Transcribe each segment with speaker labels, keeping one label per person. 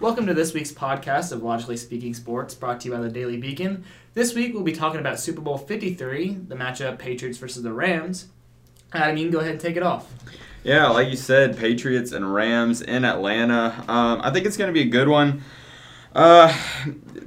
Speaker 1: Welcome to this week's podcast of Logically Speaking Sports, brought to you by the Daily Beacon. This week we'll be talking about Super Bowl 53, the matchup Patriots versus the Rams. Adam, you can go ahead and take it off.
Speaker 2: Yeah, like you said, Patriots and Rams in Atlanta. Um, I think it's going to be a good one. Uh,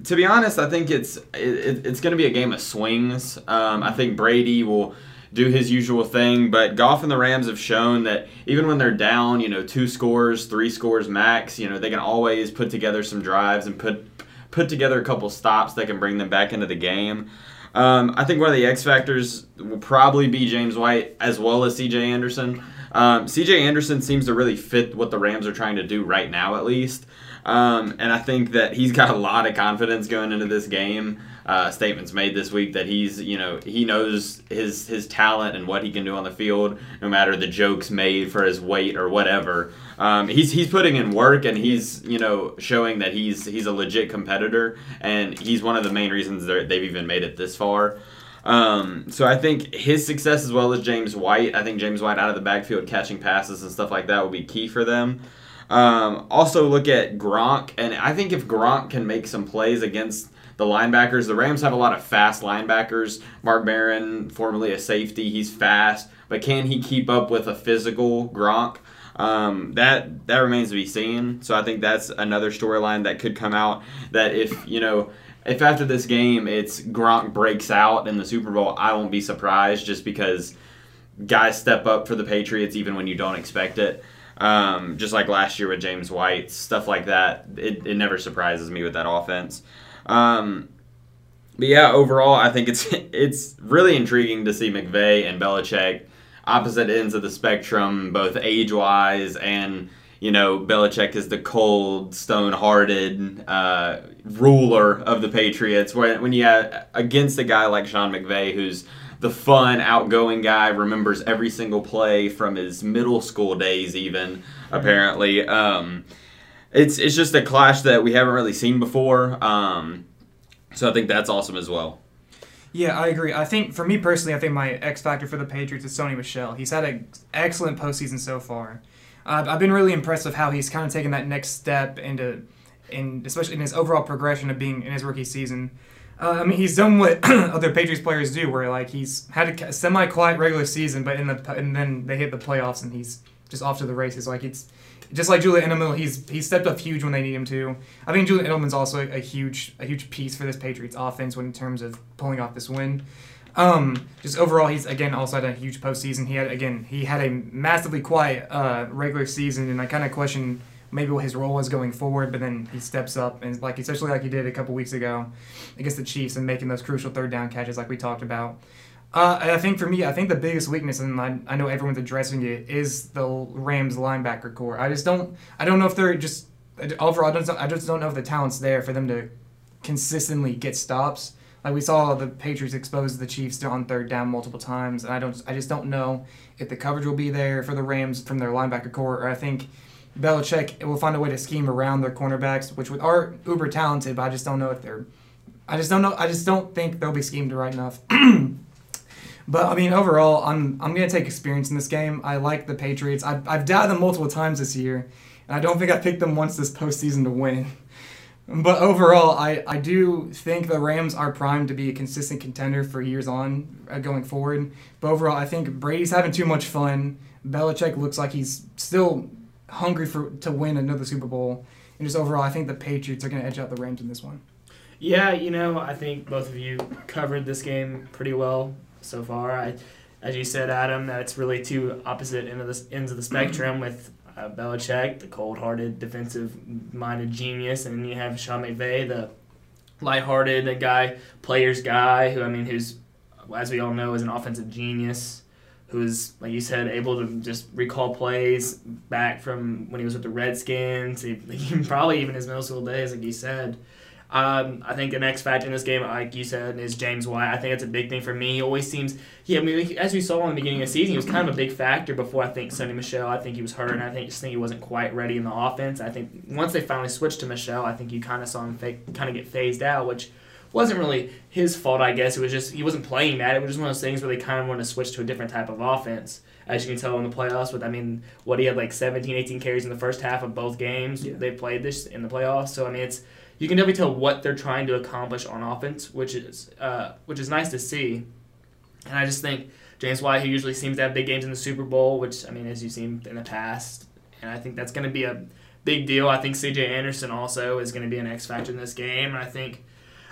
Speaker 2: to be honest, I think it's it, it's going to be a game of swings. Um, I think Brady will do his usual thing. But Goff and the Rams have shown that even when they're down, you know, two scores, three scores max, you know, they can always put together some drives and put put together a couple stops that can bring them back into the game. Um, I think one of the X factors will probably be James White as well as C.J. Anderson. Um, C.J. Anderson seems to really fit what the Rams are trying to do right now, at least. Um, and I think that he's got a lot of confidence going into this game uh, statements made this week that he's you know he knows his his talent and what he can do on the field, no matter the jokes made for his weight or whatever. Um, he's he's putting in work and he's you know showing that he's he's a legit competitor and he's one of the main reasons they've even made it this far. Um, so I think his success as well as James White. I think James White out of the backfield catching passes and stuff like that will be key for them. Um, also look at Gronk, and I think if Gronk can make some plays against the linebackers. The Rams have a lot of fast linebackers. Mark Barron, formerly a safety, he's fast, but can he keep up with a physical Gronk? Um, that that remains to be seen. So I think that's another storyline that could come out. That if you know if after this game it's Gronk breaks out in the Super Bowl, I won't be surprised just because guys step up for the Patriots even when you don't expect it. Um, just like last year with James White, stuff like that. It, it never surprises me with that offense. Um, but yeah, overall, I think it's it's really intriguing to see McVay and Belichick opposite ends of the spectrum, both age wise and you know Belichick is the cold, stone-hearted uh, ruler of the Patriots. When when you have against a guy like Sean McVay, who's the fun, outgoing guy, remembers every single play from his middle school days, even apparently. Um, it's it's just a clash that we haven't really seen before. Um, so I think that's awesome as well.
Speaker 3: Yeah, I agree. I think for me personally, I think my X factor for the Patriots is Sony Michel. He's had an excellent postseason so far. I've been really impressed with how he's kind of taken that next step into, in especially in his overall progression of being in his rookie season. Uh, I mean, he's done what other Patriots players do, where like he's had a semi-quiet regular season, but in the and then they hit the playoffs and he's just off to the races. Like it's just like Julian Edelman, he's he's stepped up huge when they need him to. I think Julian Edelman's also a, a huge a huge piece for this Patriots offense when in terms of pulling off this win. Um, just overall, he's again also had a huge postseason. He had again he had a massively quiet uh, regular season, and I kind of question maybe what his role was going forward. But then he steps up and like especially like he did a couple weeks ago against the Chiefs and making those crucial third down catches like we talked about. Uh, I think for me, I think the biggest weakness, and I, I know everyone's addressing it, is the Rams linebacker corps. I just don't, I don't know if they're just overall. I, I just don't know if the talent's there for them to consistently get stops. Like we saw the Patriots expose the Chiefs on third down multiple times, and I don't, I just don't know if the coverage will be there for the Rams from their linebacker corps, or I think Belichick will find a way to scheme around their cornerbacks, which are uber talented, but I just don't know if they're. I just don't know. I just don't think they'll be schemed right enough. But I mean, overall, I'm I'm gonna take experience in this game. I like the Patriots. I've I've doubted them multiple times this year, and I don't think I picked them once this postseason to win. But overall, I, I do think the Rams are primed to be a consistent contender for years on uh, going forward. But overall, I think Brady's having too much fun. Belichick looks like he's still hungry for to win another Super Bowl. And just overall, I think the Patriots are going to edge out the Rams in this one.
Speaker 1: Yeah, you know, I think both of you covered this game pretty well so far. I, as you said, Adam, that it's really two opposite end of the, ends of the spectrum with uh, Belichick, the cold-hearted, defensive-minded genius, and then you have Sean McVay, the light-hearted guy, players guy, who I mean, who's as we all know is an offensive genius, who's like you said, able to just recall plays back from when he was with the Redskins, he, probably even his middle school days, like you said. Um, I think the next factor in this game, like you said, is James White. I think that's a big thing for me. He always seems, yeah, I mean, as we saw in the beginning of the season, he was kind of a big factor before I think Sony Michel. I think he was hurt, and I think just think he wasn't quite ready in the offense. I think once they finally switched to Michel, I think you kind of saw him kind of get phased out, which wasn't really his fault, I guess. It was just he wasn't playing that. It was just one of those things where they kind of wanted to switch to a different type of offense. as you can tell in the playoffs. With I mean, what he had like 17, 18 carries in the first half of both games
Speaker 3: Yeah.
Speaker 1: they played this in the playoffs. So I mean, it's you can definitely tell what they're trying to accomplish on offense, which is uh, which is nice to see. And I just think James White, who usually seems to have big games in the Super Bowl, which I mean, as you've seen in the past, and I think that's going to be a big deal. I think C.J. Anderson also is going to be an X factor in this game, and I think.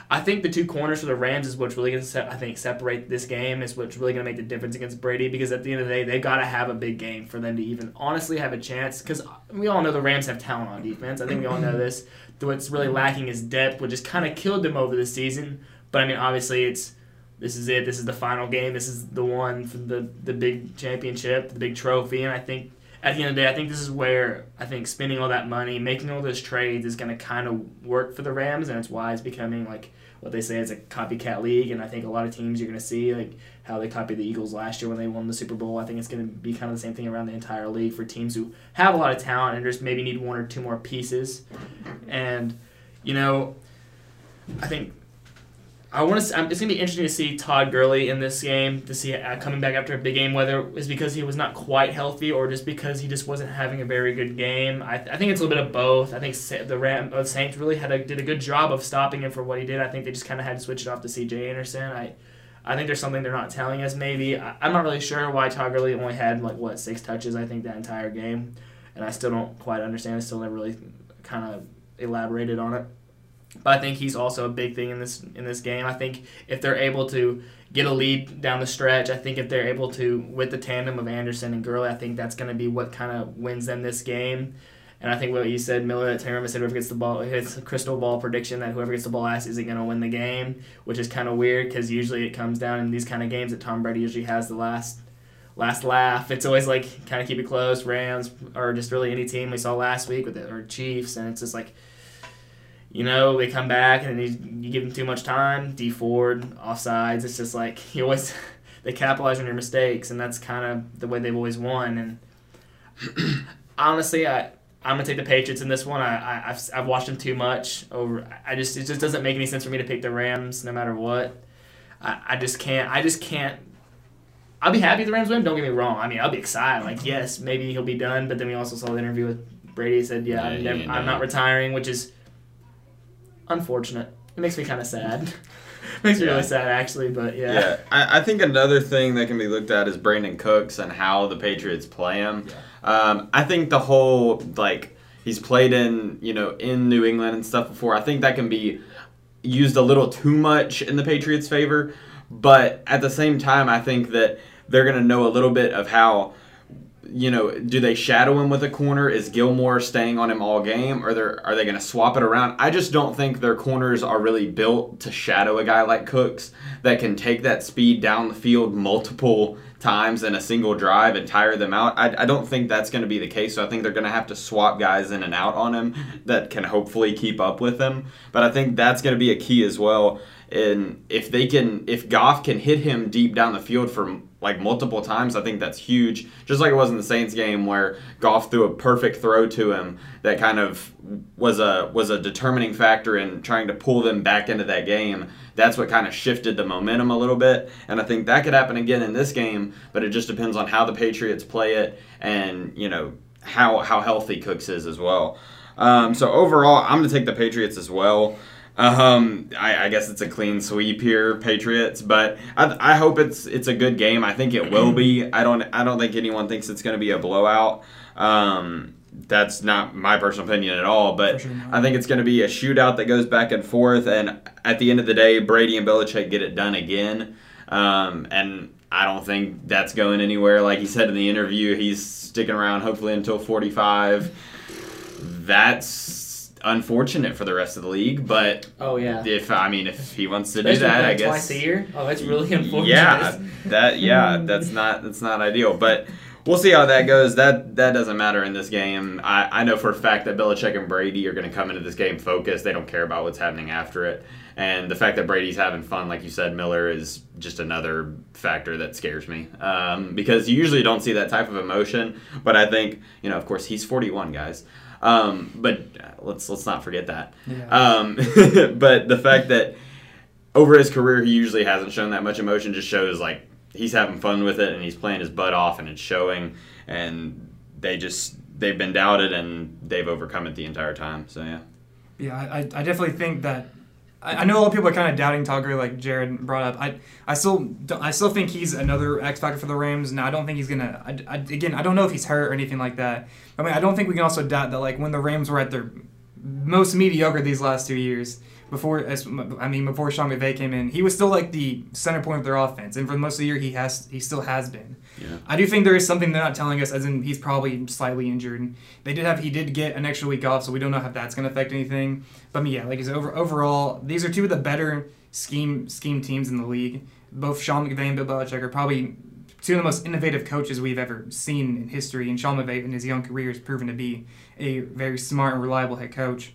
Speaker 1: I think the two corners for the Rams is what's really going to se- I think separate this game is what's really going to make the difference against Brady because at the end of the day they've got to have a big game for them to even honestly have a chance because uh, we all know the Rams have talent on defense. I think we all know this. What's really lacking is depth which has kind of killed them over the season. But I mean obviously it's this is it. This is the final game. This is the one for the the big championship the big trophy. And I think at the end of the day, I think this is where I think spending all that money, making all those trades is going to kind of work for the Rams, and it's why it's becoming like what they say is a copycat league. And I think a lot of teams you're going to see like how they copied the Eagles last year when they won the Super Bowl. I think it's going to be kind of the same thing around the entire league for teams who have a lot of talent and just maybe need one or two more pieces. And you know, I think I want to. It's gonna be interesting to see Todd Gurley in this game to see uh, coming back after a big game, whether it was because he was not quite healthy or just because he just wasn't having a very good game. I, I think it's a little bit of both. I think Sa- the Ram uh, Saints really had a, did a good job of stopping him for what he did. I think they just kind of had to switch it off to C.J. Anderson. I. I think there's something they're not telling us. Maybe I, I'm not really sure why Todd Gurley only had like what six touches. I think that entire game, and I still don't quite understand. I still never really kind of elaborated on it. But I think he's also a big thing in this in this game. I think if they're able to get a lead down the stretch, I think if they're able to with the tandem of Anderson and Gurley, I think that's going to be what kind of wins them this game. And I think what you said, Miller at Terrama said whoever gets the ball, it's a crystal ball prediction that whoever gets the ball last isn't going to win the game, which is kind of weird because usually it comes down in these kind of games that Tom Brady usually has the last last laugh. It's always like kind of keep it close, Rams or just really any team we saw last week with it or Chiefs, and it's just like you know, they come back and you, you give them too much time. Dee Ford, offsides. It's just like you always they capitalize on your mistakes, and that's kind of the way they've always won. And honestly, I I'm gonna take the Patriots in this one. I, I I've, I've watched them too much over. I just it just doesn't make any sense for me to pick the Rams no matter what. I, I just can't. I just can't. I'll be happy if the Rams win. Don't get me wrong. I mean, I'll be excited. Like, yes, maybe he'll be done. But then we also saw the interview with Brady. He said, "Yeah,
Speaker 2: Yeah,
Speaker 1: I'm, never,
Speaker 2: ain't
Speaker 1: I'm not retiring," which is unfortunate. It makes me kind of sad. makes me
Speaker 2: Yeah.
Speaker 1: really sad, actually. But yeah,
Speaker 2: Yeah, I, I think another thing that can be looked at is Brandin Cooks and how the Patriots play him. Um, I think the whole like he's played in you know in New England and stuff before. I think that can be used a little too much in the Patriots' favor, but at the same time, I think that they're gonna know a little bit of how. You know, do they shadow him with a corner? Is Gilmore staying on him all game, or they're, are they going to swap it around? I just don't think their corners are really built to shadow a guy like Cooks that can take that speed down the field multiple times in a single drive and tire them out. I, I don't think that's going to be the case. So I think they're going to have to swap guys in and out on him that can hopefully keep up with him. But I think that's going to be a key as well. And if they can, if Goff can hit him deep down the field for like multiple times, I think that's huge. Just like it was in the Saints game where Goff threw a perfect throw to him that kind of was a was a determining factor in trying to pull them back into that game. That's what kind of shifted the momentum a little bit, and I think that could happen again in this game. But it just depends on how the Patriots play it, and you know how how healthy Cooks is as well. Um, so overall, I'm to take the Patriots as well. Um, I, I guess it's a clean sweep here, Patriots, but I, I hope it's it's a good game. I think it will be. I don't I don't think anyone thinks it's going to be a blowout. Um, that's not my personal opinion at all, but
Speaker 3: sure.
Speaker 2: I think it's going to be a shootout that goes back and forth. And at the end of the day, Brady and Belichick get it done again. Um, and I don't think that's going anywhere. Like he said in the interview, he's sticking around hopefully until 45. That's unfortunate for the rest of the league, but
Speaker 1: Oh yeah.
Speaker 2: if I mean if he wants to
Speaker 1: Especially
Speaker 2: do that, I guess
Speaker 1: twice a year. Oh, that's really unfortunate.
Speaker 2: yeah, that yeah, that's not that's not ideal, but we'll see how that goes. That that doesn't matter in this game. I, I know for a fact that Belichick and Brady are going to come into this game focused. They don't care about what's happening after it, and the fact that Brady's having fun, like you said, Miller is just another factor that scares me um, because you usually don't see that type of emotion. But I think you know, of course, he's 41, guys. Um, but uh, let's let's not forget that.
Speaker 3: Yeah.
Speaker 2: Um, but the fact that over his career he usually hasn't shown that much emotion just shows like he's having fun with it and he's playing his butt off and it's showing. And they just they've been doubted and they've overcome it the entire time. So yeah.
Speaker 3: Yeah, I, I definitely think that. I, I know a lot of people are kind of doubting Togger, like Jared brought up. I, I still, I still think he's another X factor for the Rams, and I don't think he's gonna. I, I, again, I don't know if he's hurt or anything like that. I mean, I don't think we can also doubt that, like when the Rams were at their most mediocre these last two years, before as I mean before Sean McVay came in, he was still like the center point of their offense, and for most of the year he has he still has been.
Speaker 2: Yeah.
Speaker 3: I do think there is something they're not telling us, as in he's probably slightly injured. They did have he did get an extra week off, so we don't know if that's going to affect anything. But I mean, yeah, like it's over overall, these are two of the better scheme scheme teams in the league. Both Sean McVay and Bill Belichick are probably two of the most innovative coaches we've ever seen in history. And Sean McVay in his young career has proven to be a very smart and reliable head coach.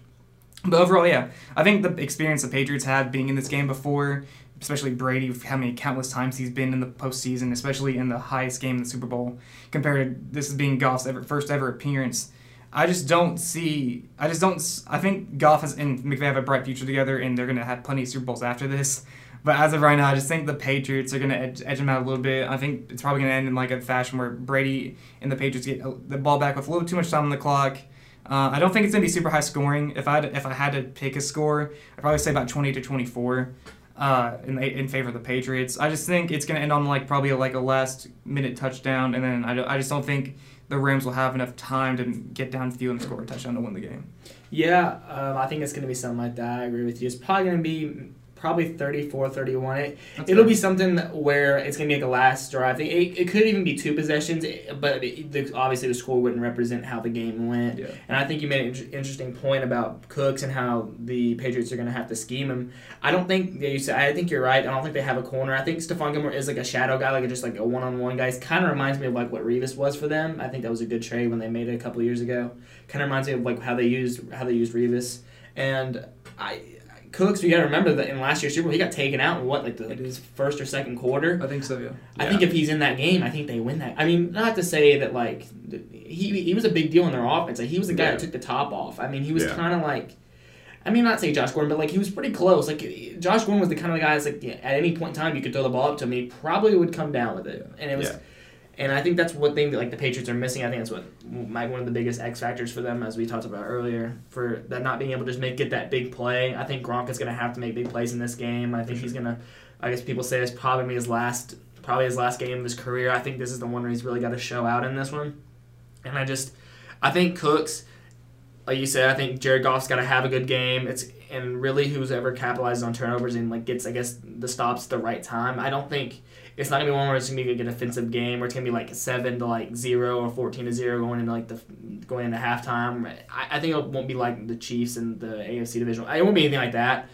Speaker 3: But overall, yeah, I think the experience the Patriots have being in this game before, especially Brady, how many countless times he's been in the postseason, especially in the highest game in the Super Bowl, compared to this being Goff's ever, first ever appearance. I just don't see. I just don't. I think Goff has, and McVay have a bright future together, and they're gonna have plenty of Super Bowls after this. But as of right now, I just think the Patriots are gonna edge, edge them out a little bit. I think it's probably gonna end in like a fashion where Brady and the Patriots get the ball back with a little too much time on the clock. Uh, I don't think it's gonna be super high scoring. If I if I had to pick a score, I'd probably say about twenty to twenty four. Uh, in, in favor of the Patriots, I just think it's gonna end on like probably like a last minute touchdown, and then I, I just don't think the Rams will have enough time to get downfield and score a touchdown to win the game.
Speaker 1: Yeah, um, I think it's going to be something like that. I agree with you. It's probably going to be probably 34 31. It,
Speaker 3: That's
Speaker 1: it'll
Speaker 3: fair.
Speaker 1: be something where it's going to be like a last drive thing. It, it could even be two possessions, eh, but it, the, obviously the score wouldn't represent how the game went.
Speaker 3: Yeah.
Speaker 1: And I think you made an interesting point about Cooks and how the Patriots are going to have to scheme him. I don't think they. said- I think you're right. I don't think they have a corner. I think Stephon Gilmore is like a shadow guy, like a, just like a one-on-one guy. Kind of reminds me of like what Revis was for them. I think that was a good trade when they made it a couple years ago. Kind of reminds me of like how they used how they used Revis. And I Cooks, you got to remember that in last year's Super Bowl he got taken out in what like the like his first or second quarter.
Speaker 3: I think so, yeah.
Speaker 1: I think if he's in that game, I think they win that. I mean, not to say that like he he was a big deal in their offense. Like he was the guy
Speaker 2: Yeah.
Speaker 1: that took the top off. I mean, he was
Speaker 2: Yeah.
Speaker 1: kind of like. I mean, not say Josh Gordon, but like he was pretty close. Like Josh Gordon was the kind of guy that's like yeah, at any point in time you could throw the ball up to him, he probably would come down with it, and it was. And I think that's one thing that like the Patriots are missing. I think that's what might one of the biggest X factors for them, as we talked about earlier, for that not being able to just make get that big play. I think Gronk is going to have to make big plays in this game. I think he's going to. I guess people say it's probably be his last, probably his last game of his career. I think this is the one where he's really got to show out in this one. And I just, I think Cooks, like you said, I think Jared Goff's got to have a good game. It's and really who's ever capitalizes on turnovers and like gets I guess the stops at the right time. I don't think it's not gonna be one where it's gonna be like an offensive game where it's gonna be like seven to like zero or fourteen to zero going into like the going into halftime. I, I think it won't be like the Chiefs and the AFC division. It won't be anything like that.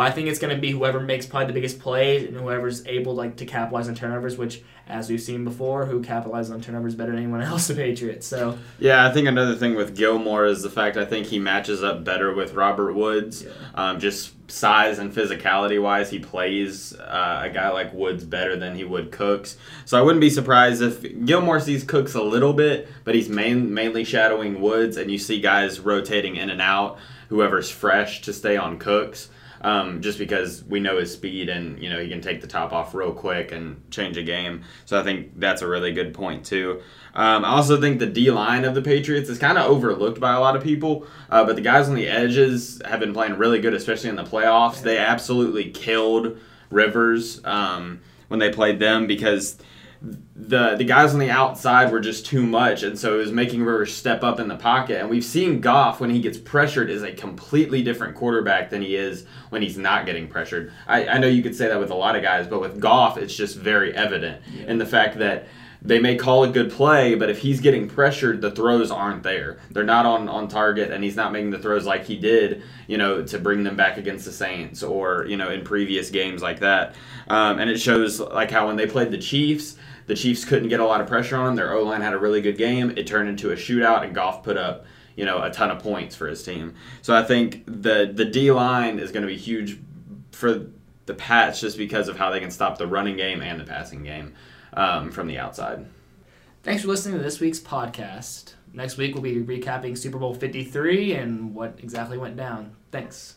Speaker 1: But I think it's going to be whoever makes probably the biggest plays and whoever's able like to capitalize on turnovers, which, as we've seen before, who capitalizes on turnovers better than anyone else, the Patriots. So
Speaker 2: Yeah, I think another thing with Gilmore is the fact I think he matches up better with Robert Woods. Um, just size and physicality wise, he plays uh, a guy like Woods better than he would Cooks. So I wouldn't be surprised if Gilmore sees Cooks a little bit, but he's main, mainly shadowing Woods, and you see guys rotating in and out, whoever's fresh to stay on Cooks. Um, just because we know his speed and you know he can take the top off real quick and change a game. So I think that's a really good point too. Um, I also think the D line of the Patriots is kind of overlooked by a lot of people, uh, but the guys on the edges have been playing really good, especially in the playoffs. They absolutely killed Rivers um, when they played them because the the guys on the outside were just too much, and so it was making Rivers step up in the pocket. And we've seen Goff when he gets pressured is a completely different quarterback than he is when he's not getting pressured. I, I know you could say that with a lot of guys, but with Goff, it's just very evident in the fact that they may call a good play, but if he's getting pressured, the throws aren't there. They're not on, on target, and he's not making the throws like he did, you know, to bring them back against the Saints or, you know, in previous games like that. Um, and it shows, like, how when they played the Chiefs, the Chiefs couldn't get a lot of pressure on them. Their O line had a really good game. It turned into a shootout, and Goff put up, you know, a ton of points for his team. So I think the the D line is going to be huge for the Pats just because of how they can stop the running game and the passing game um, from the outside.
Speaker 1: thanks for listening to this week's podcast. Next week we'll be recapping Super Bowl 53 and what exactly went down. Thanks.